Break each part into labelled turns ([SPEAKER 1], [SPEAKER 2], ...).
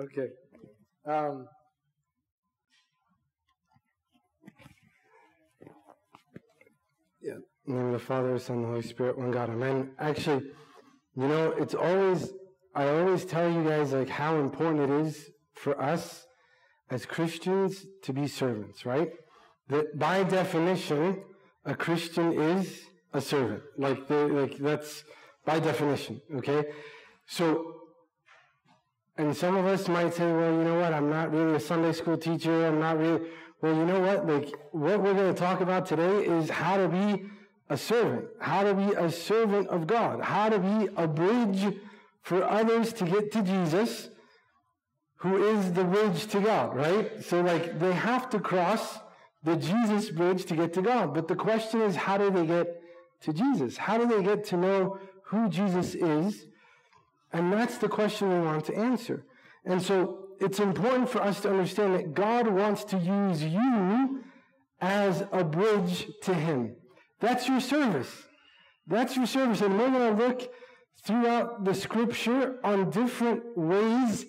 [SPEAKER 1] Okay. Um, yeah. In the name of the Father, Son, the Holy Spirit, one God. Amen. Actually, you know, it's always, I always tell you guys like how important it is for us as Christians to be servants, right? That by definition, a Christian is a servant. Like, like that's by definition, okay? So, and some of us might say, well, you know what, I'm not really a Sunday school teacher, I'm not really, well, you know what, like, what we're going to talk about today is how to be a servant, how to be a servant of God, how to be a bridge for others to get to Jesus, who is the bridge to God, right? So, like, they have to cross the Jesus bridge to get to God. But the question is, how do they get to Jesus? How do they get to know who Jesus is? And that's the question we want to answer. And so it's important for us to understand that God wants to use you as a bridge to Him. That's your service. That's your service. And we're going to look throughout the scripture on different ways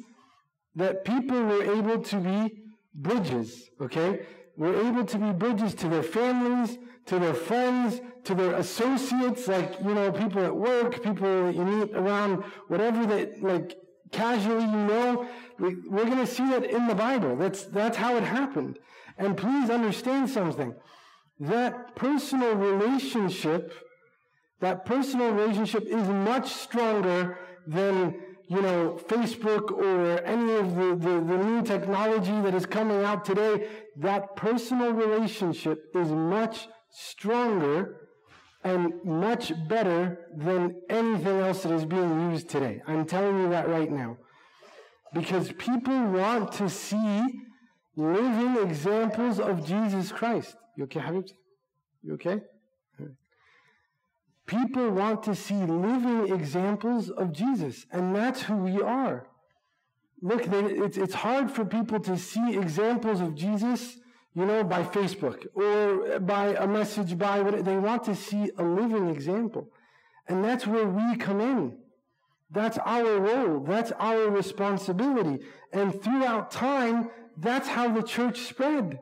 [SPEAKER 1] that people were able to be bridges, okay? We're able to be bridges to their families, to their friends, to their associates, like, you know, people at work, people that you meet around, whatever that, like, casually you know. We're going to see that in the Bible. That's, that's how it happened. And please understand something. That personal relationship, that personal relationship is much stronger than you know, Facebook or any of the, the, the, new technology that is coming out today, that personal relationship is much stronger and much better than anything else that is being used today. I'm telling you that right now. Because people want to see living examples of Jesus Christ. You okay, Habib? You okay? People want to see living examples of Jesus, and that's who we are. Look, it's, it's hard for people to see examples of Jesus, you know, by Facebook or by a message by what they want to see a living example. And that's where we come in. That's our role. That's our responsibility. And throughout time, that's how the church spread.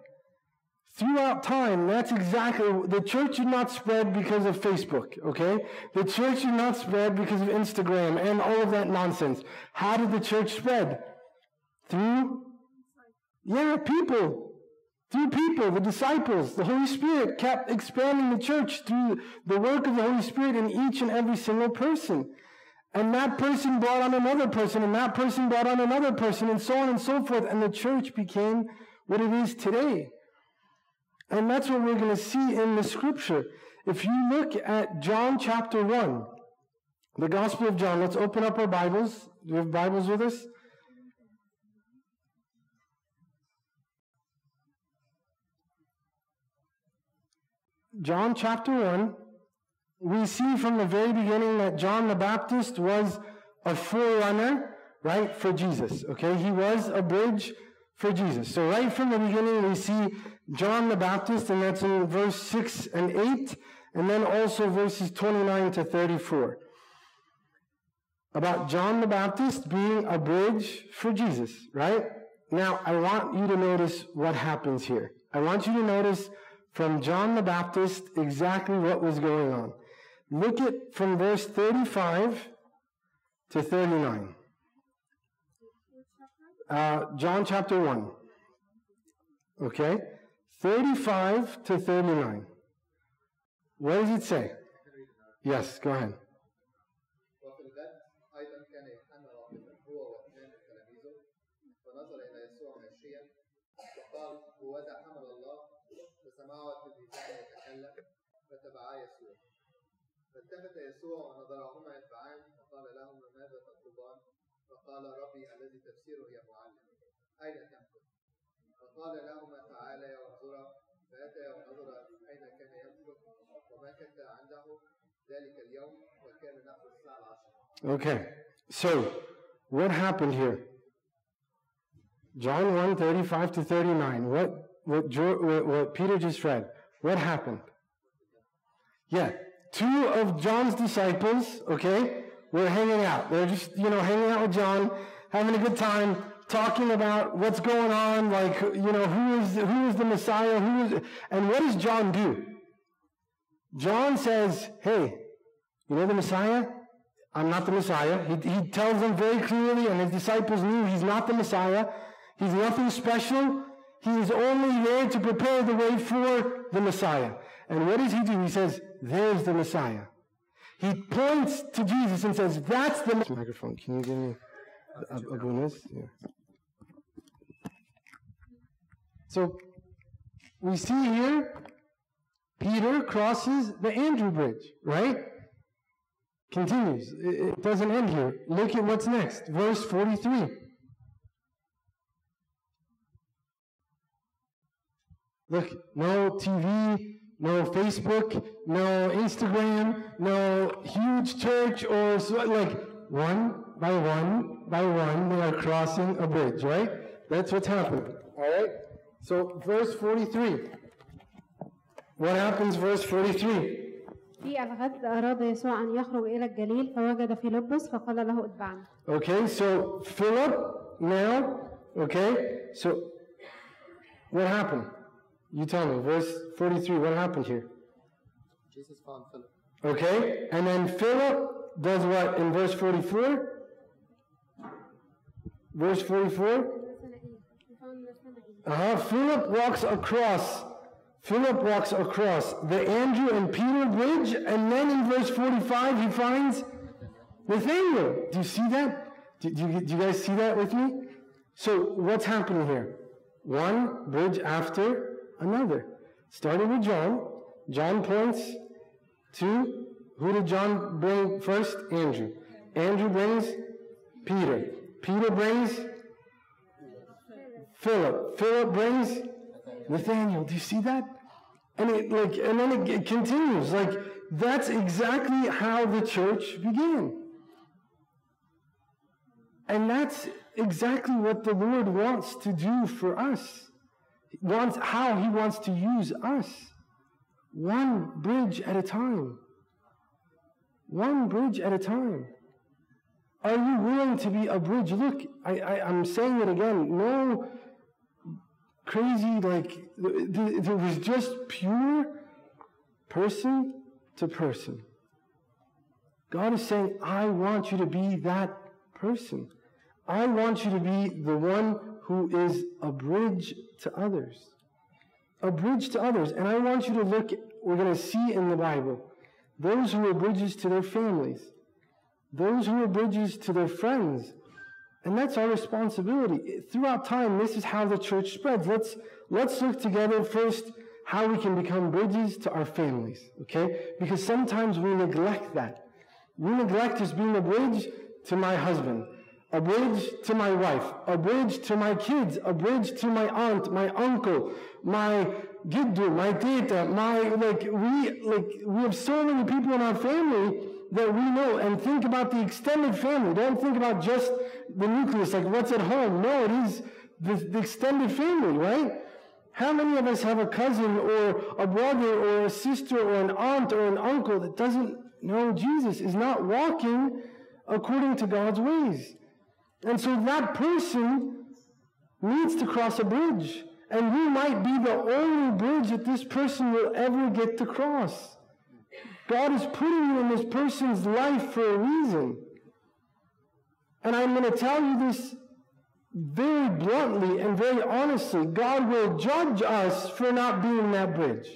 [SPEAKER 1] Throughout time, that's exactly, the church did not spread because of Facebook, okay? The church did not spread because of Instagram and all of that nonsense. How did the church spread? Through, yeah, people. Through people, the disciples, the Holy Spirit kept expanding the church through the work of the Holy Spirit in each and every single person. And that person brought on another person, and that person brought on another person, and so on and so forth. And the church became what it is today. And that's what we're going to see in the scripture. If you look at John chapter 1, the Gospel of John, let's open up our Bibles. Do you have Bibles with us? John chapter 1, we see from the very beginning that John the Baptist was a forerunner, right, for Jesus. Okay, he was a bridge for Jesus. So, right from the beginning, we see John the Baptist, and that's in verse 6 and 8, and then also verses 29 to 34. About John the Baptist being a bridge for Jesus, right? Now, I want you to notice what happens here. I want you to notice from John the Baptist exactly what was going on. Look at from verse 35 to 39. Uh, John chapter 1. Okay? 35 to 39. What does it say? Yes, go ahead.
[SPEAKER 2] فالتفت يسوع ونظرهما يتبعان فقال لهما ماذا تطلبان؟ فقال ربي الذي تفسيره يا معلم أين تمكث؟ فقال لهما تعالى وانظرا فأتيا ونظر أين كان يمكث ومكث عنده ذلك اليوم وكان نحو الساعة العاشرة.
[SPEAKER 1] Okay, so what happened here? John 1 35 to 39. What, what, what Peter just read. What happened? Yeah, two of John's disciples, okay, were hanging out. They're just, you know, hanging out with John, having a good time, talking about what's going on, like, you know, who is, who is the Messiah, who is, and what does John do? John says, hey, you know the Messiah? I'm not the Messiah. He, he tells them very clearly, and his disciples knew he's not the Messiah. He's nothing special. He is only there to prepare the way for the Messiah. And what does he do? He says, there's the Messiah. He points to Jesus and says, that's the microphone. Can you give me a, a bonus? Yeah. So we see here Peter crosses the Andrew Bridge, right? Continues. It doesn't end here. Look at what's next. Verse 43. Look, no TV, no Facebook, no Instagram, no huge church or so, like one by one by one they are crossing a bridge, right? That's what's happening. All right? So verse 43. What happens verse 43?
[SPEAKER 3] في الغد أراد يسوع أن يخرج إلى الجليل فوجد فيلبس فقال له اتبعني.
[SPEAKER 1] Okay, so Philip now, okay, so what happened? You tell me, verse 43, what happened here?
[SPEAKER 2] Jesus found Philip.
[SPEAKER 1] Okay, and then Philip does what in verse 44? Verse 44? Uh-huh. Philip walks across. Philip walks across the Andrew and Peter bridge, and then in verse 45 he finds Nathaniel. Do you see that? Do, do, you, do you guys see that with me? So what's happening here? One bridge after another. Starting with John. John points to who did John bring first? Andrew. Andrew brings Peter. Peter brings Philip. Philip brings Nathaniel. Do you see that? And it like and then it, it continues. Like that's exactly how the church began. And that's exactly what the Lord wants to do for us. Wants how he wants to use us. One bridge at a time. One bridge at a time. Are you willing to be a bridge? Look, I, I, I'm saying it again. No crazy, like, there was just pure person to person. God is saying, I want you to be that person. I want you to be the one who is a bridge to others. A bridge to others. And I want you to look, we're going to see in the Bible, those who are bridges to their families, those who are bridges to their friends, and that's our responsibility. Throughout time, this is how the church spreads. Let's, let's look together first how we can become bridges to our families, okay? Because sometimes we neglect that. We neglect just being a bridge to my husband, a bridge to my wife, a bridge to my kids, a bridge to my aunt, my uncle, my giddu, my tita, my, like, we, like, we have so many people in our family that we know and think about the extended family. Don't think about just the nucleus, like what's at home. No, it is the, the extended family, right? How many of us have a cousin or a brother or a sister or an aunt or an uncle that doesn't know Jesus, is not walking according to God's ways? And so that person needs to cross a bridge. And you might be the only bridge that this person will ever get to cross. God is putting you in this person's life for a reason. And I'm going to tell you this very bluntly and very honestly. God will judge us for not being that bridge.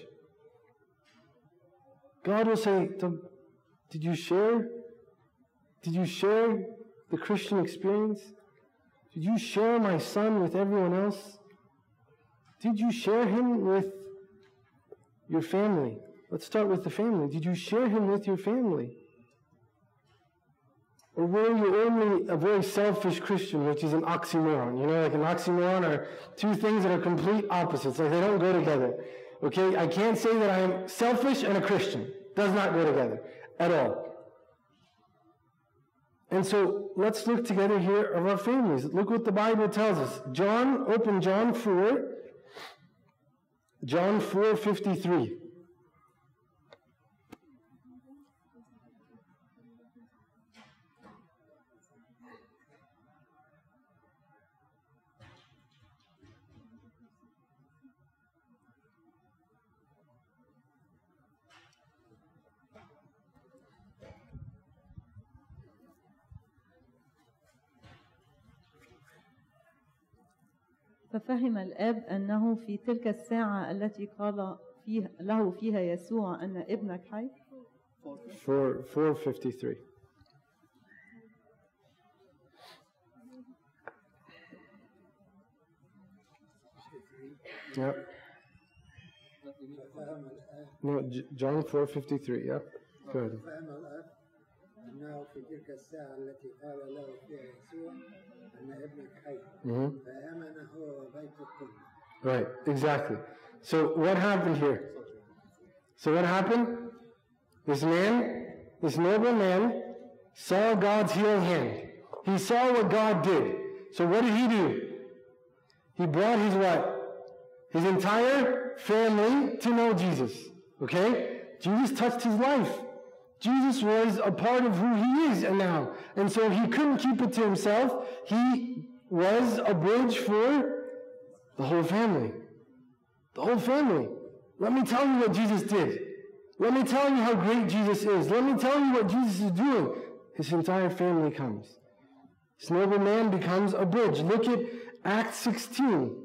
[SPEAKER 1] God will say, Did you share? Did you share the Christian experience? Did you share my son with everyone else? Did you share him with your family? Let's start with the family. Did you share him with your family? Or were you only a very selfish Christian, which is an oxymoron? You know, like an oxymoron are two things that are complete opposites. Like they don't go together. Okay? I can't say that I am selfish and a Christian. Does not go together at all. And so let's look together here of our families. Look what the Bible tells us. John, open John 4. John 4 53.
[SPEAKER 4] ففهم الآب أنه في تلك الساعة التي قال فيها له فيها يسوع أن ابنك حي
[SPEAKER 1] 4 453 Yep. No, J- John 4:53. Yep. Good.
[SPEAKER 5] فهم الآب أنه في تلك الساعة التي قال له فيها يسوع أن ابنك حي
[SPEAKER 1] hmm
[SPEAKER 5] فآمن هو وبيته كله
[SPEAKER 1] Right. Exactly. So what happened here? So what happened? This man, this noble man, saw God's healing hand. He saw what God did. So what did he do? He brought his what? His entire family to know Jesus. Okay? Jesus touched his life. Jesus was a part of who he is now. And so he couldn't keep it to himself. He was a bridge for the whole family. The whole family. Let me tell you what Jesus did. Let me tell you how great Jesus is. Let me tell you what Jesus is doing. His entire family comes. This noble man becomes a bridge. Look at Acts 16.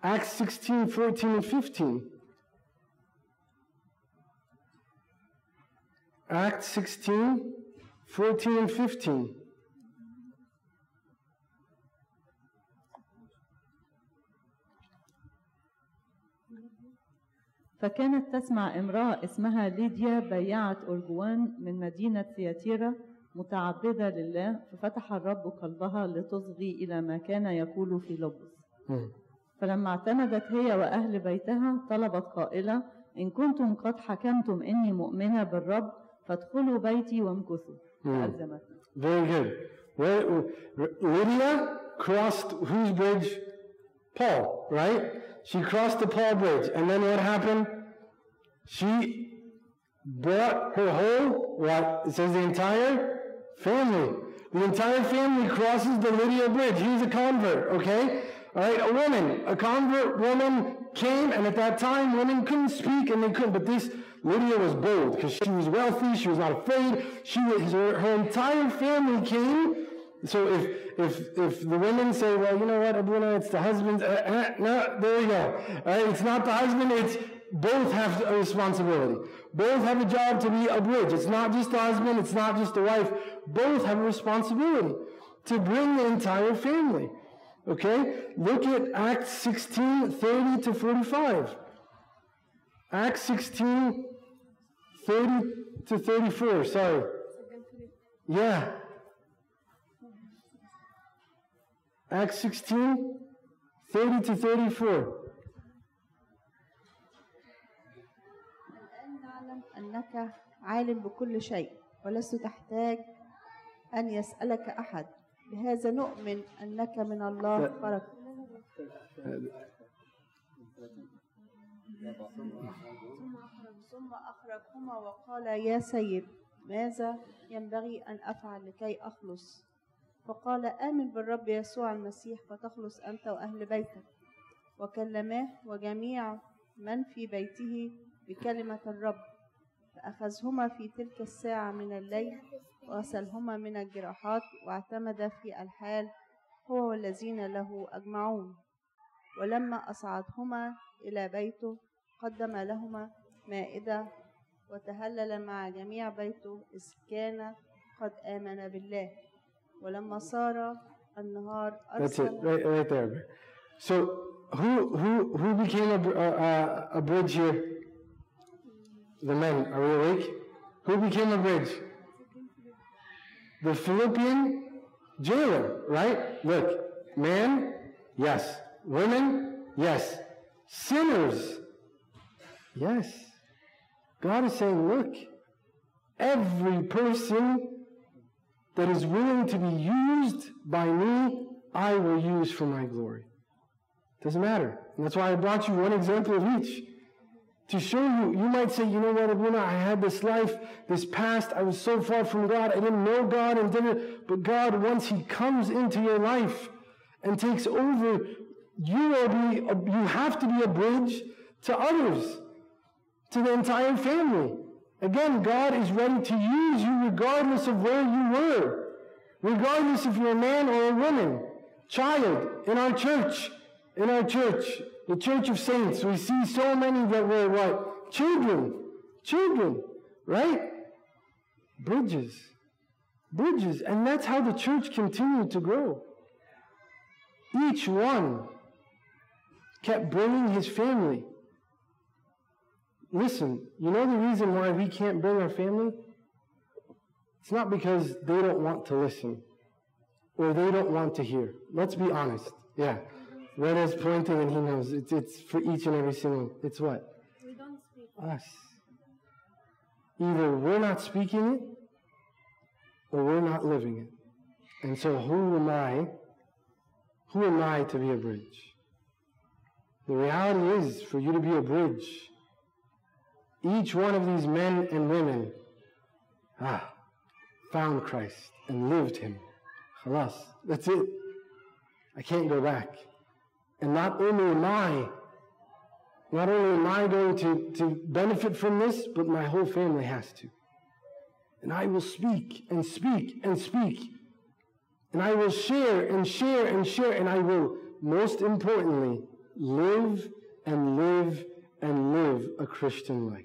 [SPEAKER 1] Acts 16, 14, and 15. Acts 16, 14, and 15.
[SPEAKER 4] فكانت تسمع امرأة اسمها ليديا بيعة أرجوان من مدينة ثياتيرا متعبدة لله ففتح الرب قلبها لتصغي إلى ما كان يقول في لبس. فلما اعتمدت هي وأهل بيتها طلبت قائلة إن كنتم قد حكمتم إني مؤمنة بالرب فادخلوا بيتي وامكثوا فألزمتنا
[SPEAKER 1] Very good. Where, Lydia crossed whose bridge? Paul, right? She crossed the Paul bridge. And then what happened? She brought her whole, what? It says the entire family. The entire family crosses the Lydia bridge. He's a convert, okay? All right, a woman, a convert woman came, and at that time, women couldn't speak and they couldn't. But this Lydia was bold because she was wealthy. She was not afraid. She was, her, her entire family came. So if if if the women say, well, you know what, Abuna, it's the husband. Uh, uh, no, there you go. Right, it's not the husband. It's both have a responsibility. Both have a job to be a bridge. It's not just the husband. It's not just the wife. Both have a responsibility to bring the entire family. Okay? Look at Acts 16, 30 to 45. Acts 16, 30 to 34. Sorry. Yeah. Acts 16, 30 to 34.
[SPEAKER 6] الآن نعلم أنك عالم بكل شيء ولست تحتاج أن يسألك أحد بهذا نؤمن أنك من الله خرج ثم أخرجهما وقال يا سيد ماذا ينبغي أن أفعل لكي أخلص؟ فقال آمن بالرب يسوع المسيح فتخلص أنت وأهل بيتك. وكلماه وجميع من في بيته بكلمة الرب. فأخذهما في تلك الساعة من الليل وغسلهما من الجراحات واعتمد في الحال هو والذين له أجمعون. ولما أصعدهما إلى بيته قدم لهما مائدة وتهلل مع جميع بيته إذ كان قد آمن بالله ولما صار النهار
[SPEAKER 1] That's it,
[SPEAKER 6] أرسل
[SPEAKER 1] right, right there. So, who who who became a, uh, uh, a bridge here? The men. Are we awake? Who became a bridge? The Philippian jailer, right? Look, man, yes. Women, yes. Sinners, yes. God is saying, look, every person that is willing to be used by me, I will use for my glory. Doesn't matter. And that's why I brought you one example of each. To show you, you might say, you know what, Abuna, I had this life, this past, I was so far from God, I didn't know God and didn't, but God, once He comes into your life and takes over, you will be, you have to be a bridge to others, to the entire family. Again, God is ready to use you regardless of where you were, regardless if you're a man or a woman, child in our church. In our church, the church of saints, we see so many that were what? Children. Children. Right? Bridges. Bridges. And that's how the church continued to grow. Each one kept bringing his family. Listen, you know the reason why we can't bring our family? It's not because they don't want to listen or they don't want to hear. Let's be honest. Yeah. Red is pointing and he knows. It's, it's for each and every single. It's what?
[SPEAKER 3] We don't speak.
[SPEAKER 1] Us. Either we're not speaking it or we're not living it. And so who am I? Who am I to be a bridge? The reality is for you to be a bridge, each one of these men and women ah, found Christ and lived him. Khalas. That's it. I can't go back. And not only am I, not only am I going to, to benefit from this, but my whole family has to. And I will speak and speak and speak. And I will share and share and share. And I will, most importantly, live and live and live a Christian life.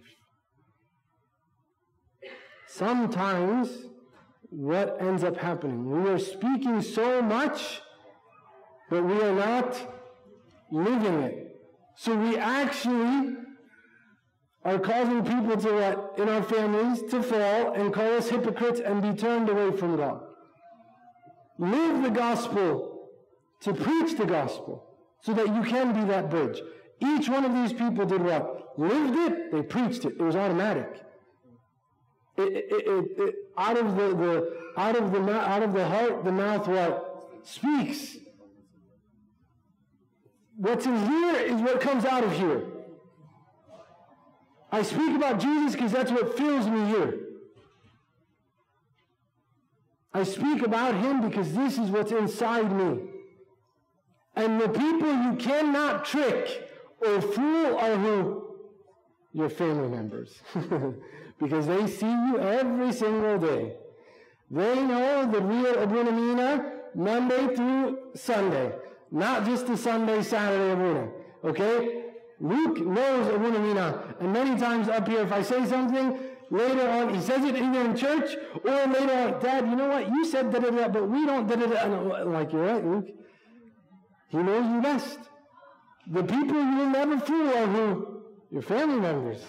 [SPEAKER 1] Sometimes, what ends up happening? We are speaking so much, but we are not living it. So we actually are causing people to what? In our families to fall and call us hypocrites and be turned away from God. Live the gospel to preach the gospel so that you can be that bridge. Each one of these people did what? Lived it, they preached it. It was automatic. It, it, it, out of the, the out of the out of the heart, the mouth what speaks. What's in here is what comes out of here. I speak about Jesus because that's what fills me here. I speak about him because this is what's inside me. And the people you cannot trick or fool are who? Your family members. because they see you every single day. They know the real Abuna Mina Monday through Sunday, not just the Sunday, Saturday Abuna. Okay? Luke knows Abuna Mina. And many times up here, if I say something, later on, he says it either in church or later on, Dad, you know what? You said da da da, but we don't da da da. Like, you're right, Luke. He knows you best. The people you will never fool are who? Your family members.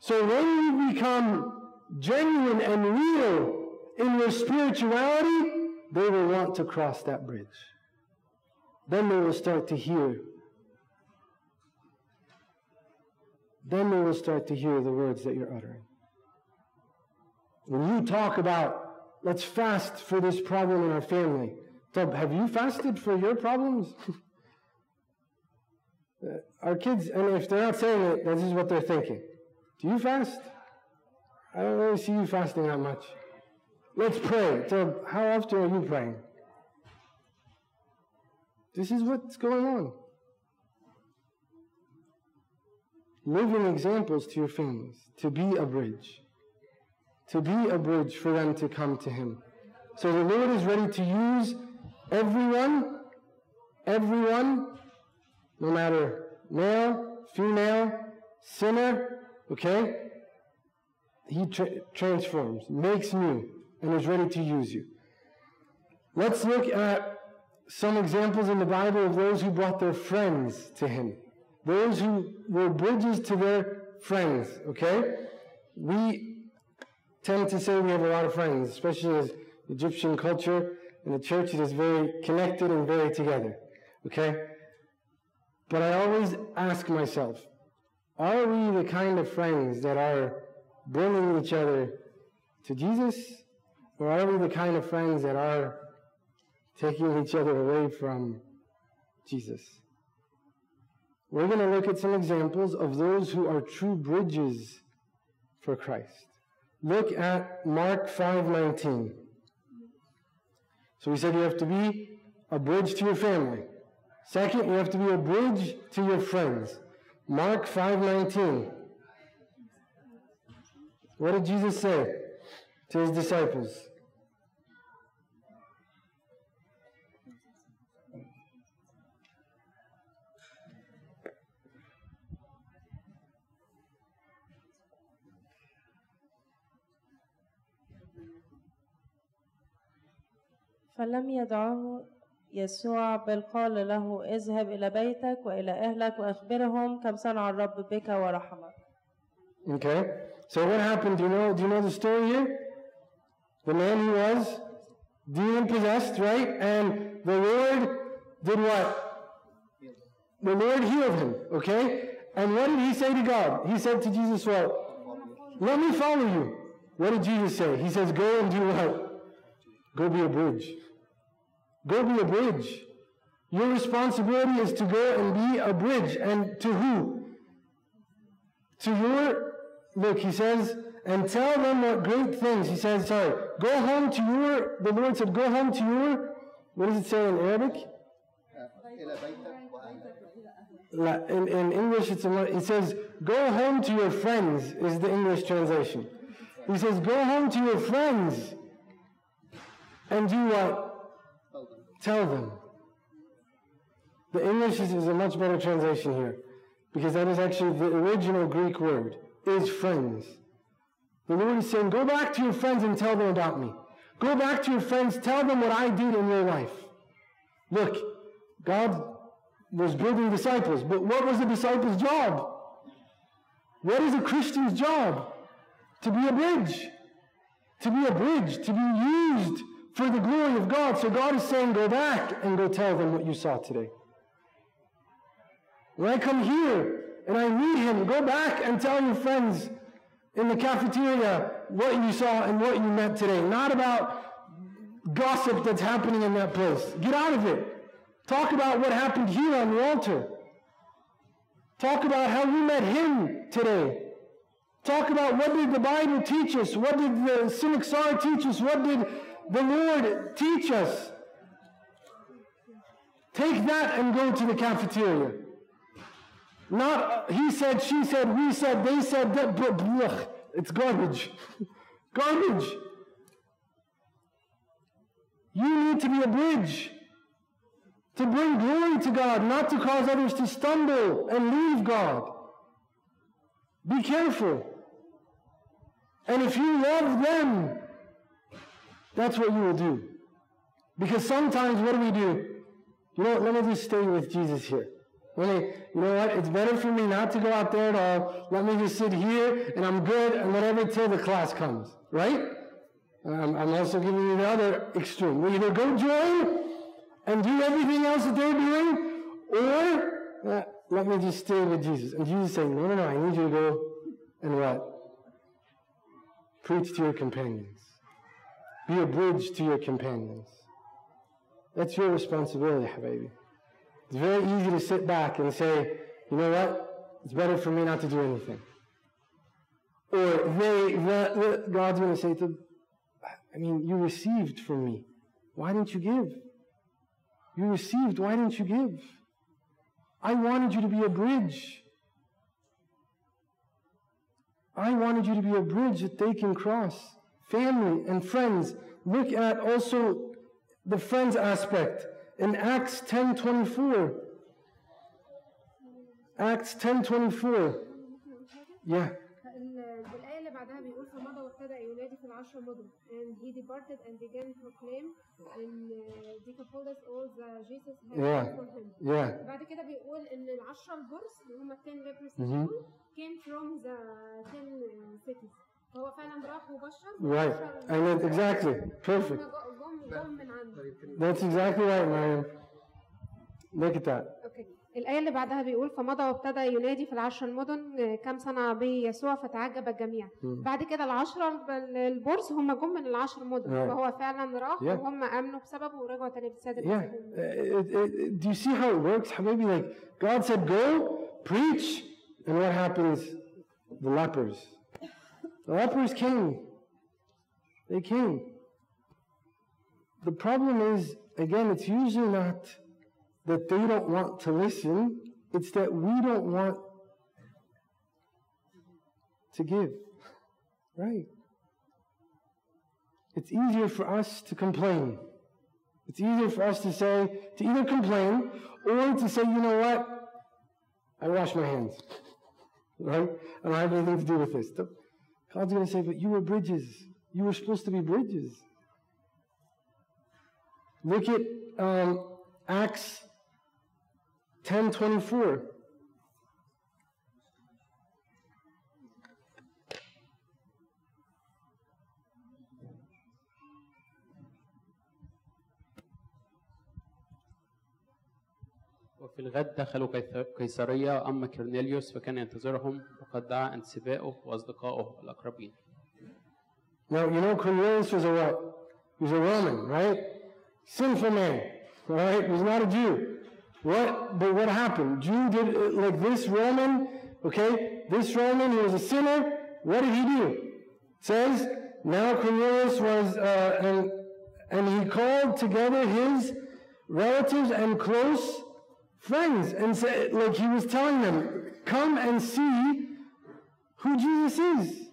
[SPEAKER 1] So when you become genuine and real in your spirituality, they will want to cross that bridge. Then they will start to hear. Then they will start to hear the words that you're uttering. When you talk about, let's fast for this problem in our family, have you fasted for your problems? Uh, our kids, and if they're not saying it, this is what they're thinking. Do you fast? I don't really see you fasting that much. Let's pray. So, how often are you praying? This is what's going on. Living examples to your families, to be a bridge, to be a bridge for them to come to Him. So the Lord is ready to use everyone, everyone, no matter male, female, sinner, Okay? He tra- transforms, makes new, and is ready to use you. Let's look at some examples in the Bible of those who brought their friends to him. Those who were bridges to their friends, okay? We tend to say we have a lot of friends, especially as Egyptian culture and the church is very connected and very together, okay? But I always ask myself, are we the kind of friends that are bringing each other to Jesus? Or are we the kind of friends that are taking each other away from Jesus? We're going to look at some examples of those who are true bridges for Christ. Look at Mark 5:19. So we said you have to be a bridge to your family. Second, you have to be a bridge to your friends. Mark 5:19. What did Jesus say to his disciples?
[SPEAKER 7] فلم يدعه يسوع بل قال له اذهب إلى بيتك وإلى أهلك وأخبرهم كم صنع الرب بك ورحمك
[SPEAKER 1] Okay? So what happened? Do you know do you know the story here? The man he was demon possessed, right? And the Lord did what? The Lord healed him, okay? And what did he say to God? He said to Jesus, What? Let me follow you. What did Jesus say? He says, Go and do what? Go be a bridge. Go be a bridge. Your responsibility is to go and be a bridge. And to who? To your, look, he says, and tell them what great things. He says, sorry, go home to your, the Lord said, go home to your, what does it say in Arabic? In, in English, it's a, it says, go home to your friends, is the English translation. He says, go home to your friends and do what? Tell them. The English is, is a much better translation here because that is actually the original Greek word, is friends. The Lord is saying, go back to your friends and tell them about me. Go back to your friends, tell them what I did in your life. Look, God was building disciples, but what was the disciples' job? What is a Christian's job? To be a bridge. To be a bridge, to be used for the glory of God. So God is saying, go back and go tell them what you saw today. When I come here and I meet him, go back and tell your friends in the cafeteria what you saw and what you met today. Not about gossip that's happening in that place. Get out of it. Talk about what happened here on the altar. Talk about how we met him today. Talk about what did the Bible teach us? What did the Siniksar teach us? What did the Lord teach us? Take that and go to the cafeteria. Not he said, she said, we said, they said, that, blah. it's garbage. garbage. You need to be a bridge to bring glory to God, not to cause others to stumble and leave God. Be careful. And if you love them, that's what you will do. Because sometimes what do we do? You know, let me just stay with Jesus here. You know what? It's better for me not to go out there at all. Let me just sit here and I'm good and whatever till the class comes. Right? Um, I'm also giving you the other extreme. We either go join and do everything else that they're doing, or uh, let me just stay with Jesus. And Jesus saying, no, no, no, I need you to go and what? Preach to your companions. Be a bridge to your companions. That's your responsibility, baby. It's very easy to sit back and say, you know what? It's better for me not to do anything. Or they, the, the, God's going to say to I mean, you received from me. Why didn't you give? You received. Why didn't you give? I wanted you to be a bridge. I wanted you to be a bridge that they can cross Family and friends. Look at also the friends aspect in Acts 10:24. Acts 10:24. Yeah.
[SPEAKER 3] ال- الآية اللي بعدها بيقول فمضى وابتدأ ينادي في العشر مدن and he departed and began to proclaim and uh, Decapolis all the Jesus had
[SPEAKER 1] Yeah.
[SPEAKER 3] done for him
[SPEAKER 1] Yeah.
[SPEAKER 3] بعد كده بيقول ان العشرة البرص اللي هم 10 lepers
[SPEAKER 1] Mhm.
[SPEAKER 3] دول came from the 10 cities فهو فعلا راح وبشر
[SPEAKER 1] Right. And exactly. Perfect. That's exactly right, Mariam. Look at that.
[SPEAKER 3] أوكي الآية اللي بعدها بيقول فمضى وابتدى ينادي في العشر المدن آه، كم صنع به يسوع فتعجب الجميع
[SPEAKER 1] مم.
[SPEAKER 3] بعد كده العشرة ال- البرص هم جم من العشر مدن
[SPEAKER 1] Right.
[SPEAKER 3] فهو فعلا راح
[SPEAKER 1] Yeah.
[SPEAKER 3] وهم آمنوا بسببه ورجعوا تاني بالسادة
[SPEAKER 1] Yeah. Uh, it- it- do you see how it works? Maybe like God said, go, preach, and what happens? The lepers. The lepers came. They came. The problem is, again, it's usually not that they don't want to listen, it's that we don't want to give. Right? It's easier for us to complain. It's easier for us to say, to either complain or to say, you know what? I wash my hands. Right? And I don't have anything to do with this. God's going to say, but you were bridges. You were supposed to be bridges. Look at um, Acts 10:24.
[SPEAKER 8] وفي الغد دخلوا قيث- قيصرية أما كرنيليوس فكان ينتظرهم وقد دعا أنسبائه وأصدقائه الأقربين
[SPEAKER 1] Now, you know, Cornelius was a what? He was a Roman, right? Sinful man, all right? He was not a Jew. What, but what happened? Jew did, uh, like this Roman, okay? This Roman, he was a sinner. What did he do? It says, now Cornelius was, uh, and, and he called together his relatives and close friends and said, like he was telling them, come and see who Jesus is.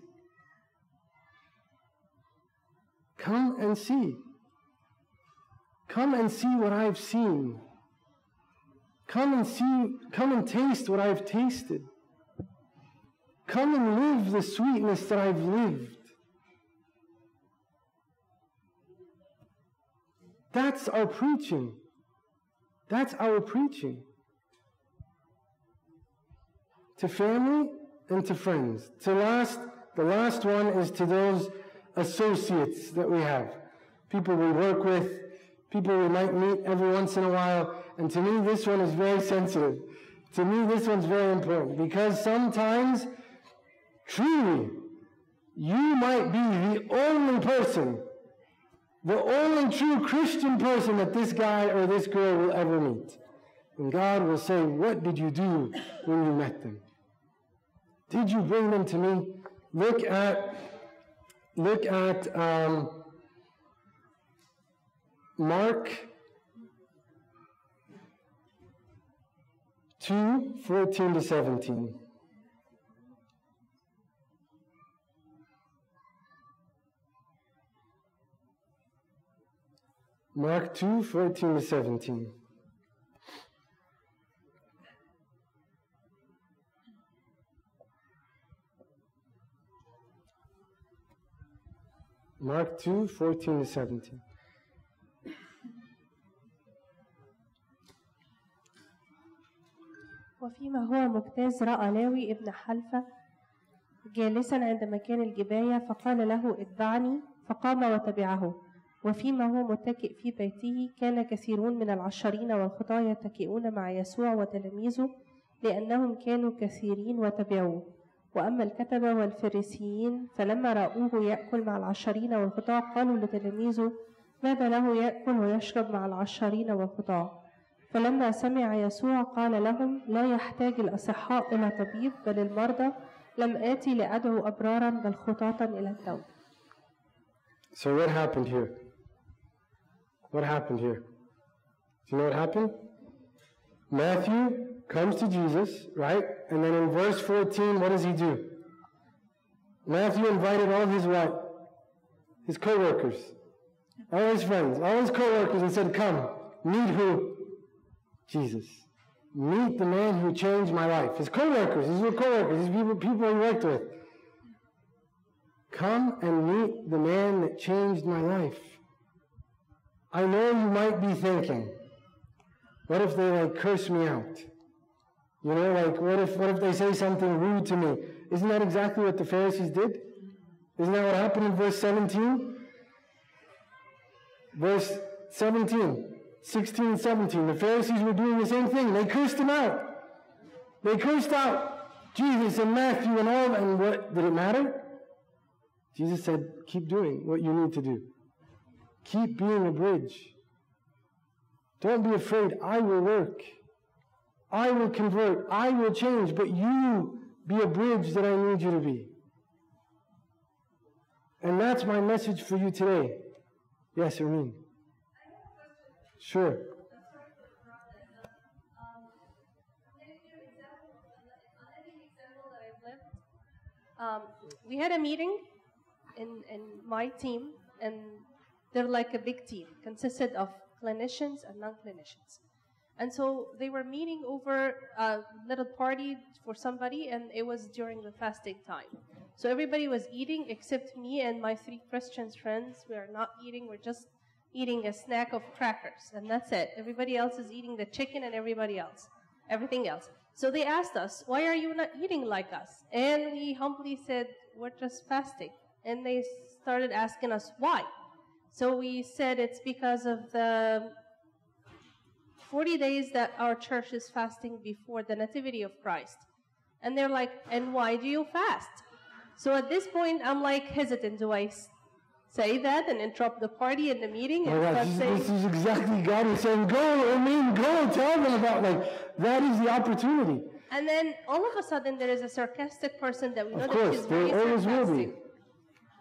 [SPEAKER 1] Come and see. Come and see what I've seen. Come and see, come and taste what I've tasted. Come and live the sweetness that I've lived. That's our preaching. That's our preaching. To family and to friends. To last, the last one is to those associates that we have. People we work with, people we might meet every once in a while. And to me, this one is very sensitive. To me, this one's very important because sometimes, truly, you might be the only person, the only true Christian person that this guy or this girl will ever meet. And God will say, What did you do when you met them? Did you bring them to me? Look at look at um, Mark 2 14 to 17. Mark 2 14 to 17. Mark 2 14 to 17.
[SPEAKER 7] وفيما هو مجتاز رأى لاوي ابن حلفة جالسا عند مكان الجباية فقال له اتبعني فقام وتبعه وفيما هو متكئ في بيته كان كثيرون من العشرين والخطاة يتكئون مع يسوع وتلاميذه لأنهم كانوا كثيرين وتبعوه. وأما الكتبة والفريسيين فلما رأوه يأكل مع العشرين والخطاة قالوا لتلاميذه ماذا له يأكل ويشرب مع العشرين والخطاة؟ فلما سمع يسوع قال لهم لا يحتاج الأصحاء إلى طبيب بل المرضى لم آتي لأدعو أبرارا بل خطاة إلى التوبة.
[SPEAKER 1] So what happened here? What happened here? Do you know what happened? Matthew comes to Jesus, right? And then in verse 14, what does he do? Matthew invited all his what? His co-workers, all his friends, all his co-workers and said, come, meet who? Jesus. Meet the man who changed my life. His co-workers, his co-workers, his people, people he worked with. Come and meet the man that changed my life. I know you might be thinking, what if they like curse me out? You know, like what if what if they say something rude to me? Isn't that exactly what the Pharisees did? Isn't that what happened in verse 17? Verse 17, 16 17. The Pharisees were doing the same thing. They cursed him out. They cursed out Jesus and Matthew and all, and what did it matter? Jesus said, keep doing what you need to do. Keep being a bridge. Don't be afraid. I will work. I will convert. I will change. But you be a bridge that I need you to be. And that's my message for you today. Yes, Ermin. Sure.
[SPEAKER 7] Um, we had a meeting in, in my team, and they're like a big team, consisted of clinicians and non-clinicians. And so they were meeting over a little party for somebody, and it was during the fasting time. So everybody was eating except me and my three Christian friends. We are not eating. We're just, eating a snack of crackers, and that's it. Everybody else is eating the chicken and everybody else, everything else. So they asked us, Why are you not eating like us? And we humbly said, We're just fasting. And they started asking us why. So we said it's because of the 40 days that our church is fasting before the Nativity of Christ. And they're like, And why do you fast? So at this point, I'm like hesitant. Do I say that and interrupt the party and the meeting?
[SPEAKER 1] Oh
[SPEAKER 7] And
[SPEAKER 1] my
[SPEAKER 7] start
[SPEAKER 1] this,
[SPEAKER 7] saying,
[SPEAKER 1] this is exactly God is saying, go, I mean, go, tell them about, like, that is the opportunity.
[SPEAKER 7] And then all of a sudden, there is a sarcastic person that we know
[SPEAKER 1] Of
[SPEAKER 7] that she's very
[SPEAKER 1] there always will be.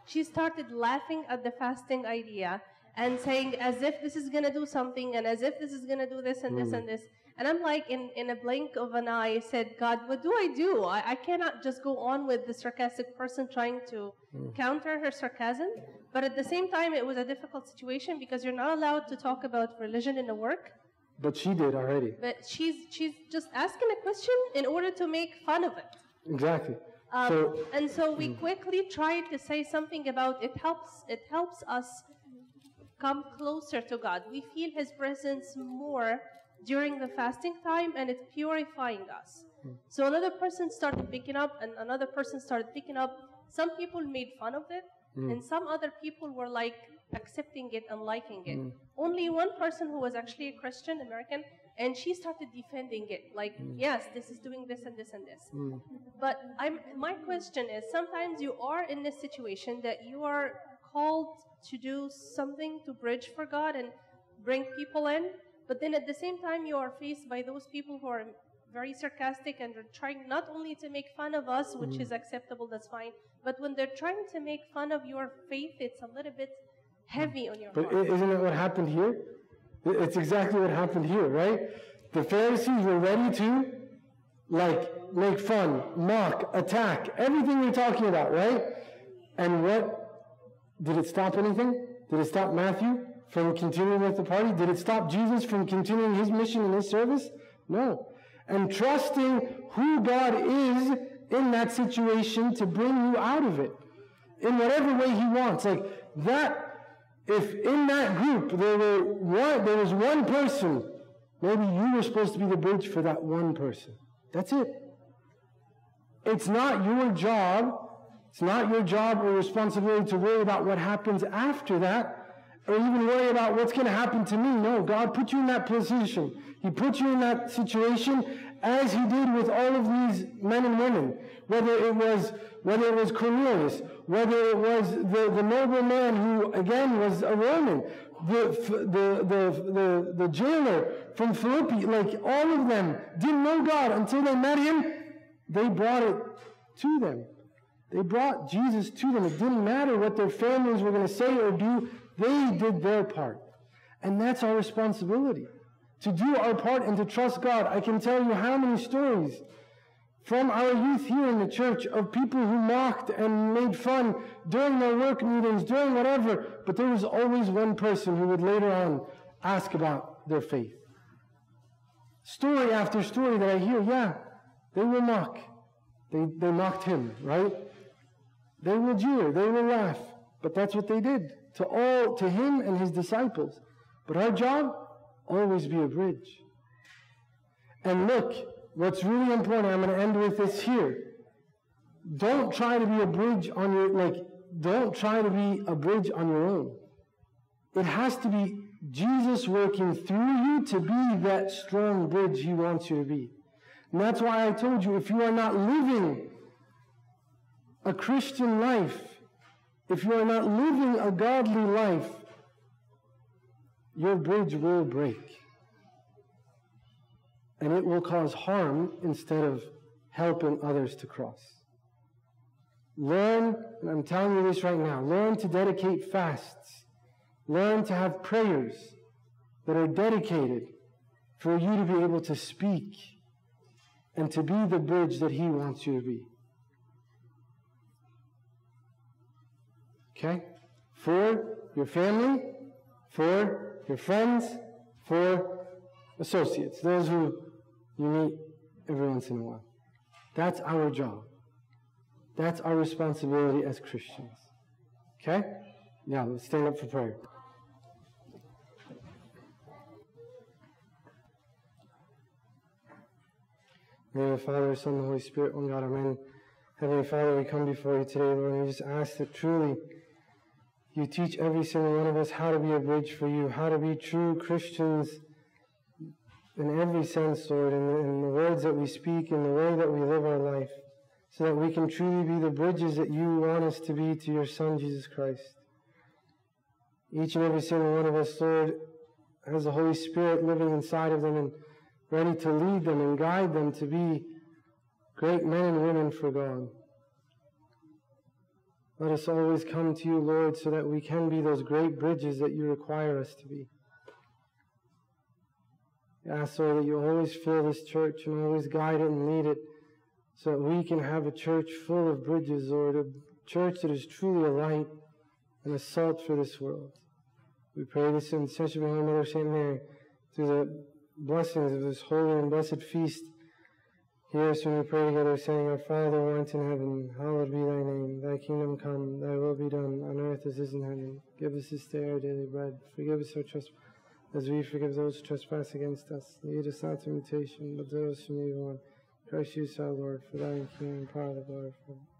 [SPEAKER 7] She started laughing at the fasting idea and saying as if this is going to do something and as if this is going to do this and this
[SPEAKER 1] Mm.
[SPEAKER 7] and this. And I'm like, in, in a blink of an eye, I said, God, what do I do? I, I cannot just go on with the sarcastic person trying to
[SPEAKER 1] Mm.
[SPEAKER 7] counter her sarcasm. But at the same time, it was a difficult situation because you're not allowed to talk about religion in the work.
[SPEAKER 1] But she did already.
[SPEAKER 7] But she's, she's just asking a question in order to make fun of it.
[SPEAKER 1] Exactly.
[SPEAKER 7] Um,
[SPEAKER 1] so,
[SPEAKER 7] and so we mm. quickly tried to say something about it helps it helps us come closer to God. We feel his presence more during the fasting time and it's purifying us. Mm. So another person started picking up and another person started picking up. Some people made fun of it mm. and some other people were like accepting it and liking it. Only one person who was actually a Christian American and she started defending it like mm. yes this is doing this and this and this mm. but I'm, my question is sometimes you are in this situation that you are called to do something to bridge for God and bring people in, but then at the same time you are faced by those people who are very sarcastic and are trying not only to make fun of us, which is mm. acceptable, that's fine, but when they're trying to make fun of your faith, it's a little bit heavy on your
[SPEAKER 1] but
[SPEAKER 7] heart.
[SPEAKER 1] isn't it what happened here? It's exactly what happened here, right? The Pharisees were ready to, like, make fun, mock, attack, everything we're talking about, right? And what, did it stop anything? Did it stop Matthew from continuing with the party? Did it stop Jesus from continuing his mission and his service? No. And trusting who God is in that situation to bring you out of it in whatever way he wants. Like that, if in that group there were one, there was one person, maybe you were supposed to be the bridge for that one person. That's it. It's not your job. It's not your job or responsibility to worry about what happens after that, or even worry about what's going to happen to me. No, God put you in that position. He put you in that situation as He did with all of these men and women. Whether it was whether it was Cornelius, whether it was the, the noble man who again was a Roman, the, the, the, the, the jailer from Philippi, like all of them didn't know God until they met Him. They brought it to them. They brought Jesus to them. It didn't matter what their families were going to say or do, they did their part. And that's our responsibility to do our part and to trust God. I can tell you how many stories from our youth here in the church of people who mocked and made fun during their work meetings, during whatever, but there was always one person who would later on ask about their faith. Story after story that I hear, yeah, they will mock. They, they mocked him, right? They will jeer, they will laugh. But that's what they did to all, to him and his disciples. But our job, always be a bridge. And look, what's really important, I'm going to end with this here. Don't try to be a bridge on your, like, don't try to be a bridge on your own. It has to be Jesus working through you to be that strong bridge he wants you to be. And that's why I told you if you are not living a Christian life, if you are not living a godly life, your bridge will break. And it will cause harm instead of helping others to cross. Learn, and I'm telling you this right now, learn to dedicate fasts. Learn to have prayers that are dedicated for you to be able to speak and to be the bridge that He wants you to be. Okay? For your family, for your friends, for associates, those who you meet every once in a while. That's our job. That's our responsibility as Christians. Okay? Now, let's stand up for prayer. Name Father, Son, the Holy Spirit, one God, Amen. Heavenly Father, we come before you today, Lord, and we just ask that truly you teach every single one of us how to be a bridge for you, how to be true Christians in every sense, Lord, in the, in the words that we speak, in the way that we live our life, so that we can truly be the bridges that you want us to be to your Son, Jesus Christ. Each and every single one of us, Lord, has the Holy Spirit living inside of them and ready to lead them and guide them to be great men and women for God. Let us always come to you, Lord, so that we can be those great bridges that you require us to be. Ask, Lord, that you always fill this church and always guide it and lead it so that we can have a church full of bridges, Lord, a church that is truly a light and a salt for this world. We pray this in such a Mother Saint Mary through the blessings of this holy and blessed feast. Hear us when we pray together, saying, Our Father who art in heaven, hallowed be thy name. Thy kingdom come, thy will be done, on earth as it is in heaven. Give us this day our daily bread. Forgive us our trespasses, as we forgive those who trespass against us. Lead us not to temptation, but deliver us from evil one. Christ Jesus our Lord, for thine kingdom power and glory forever.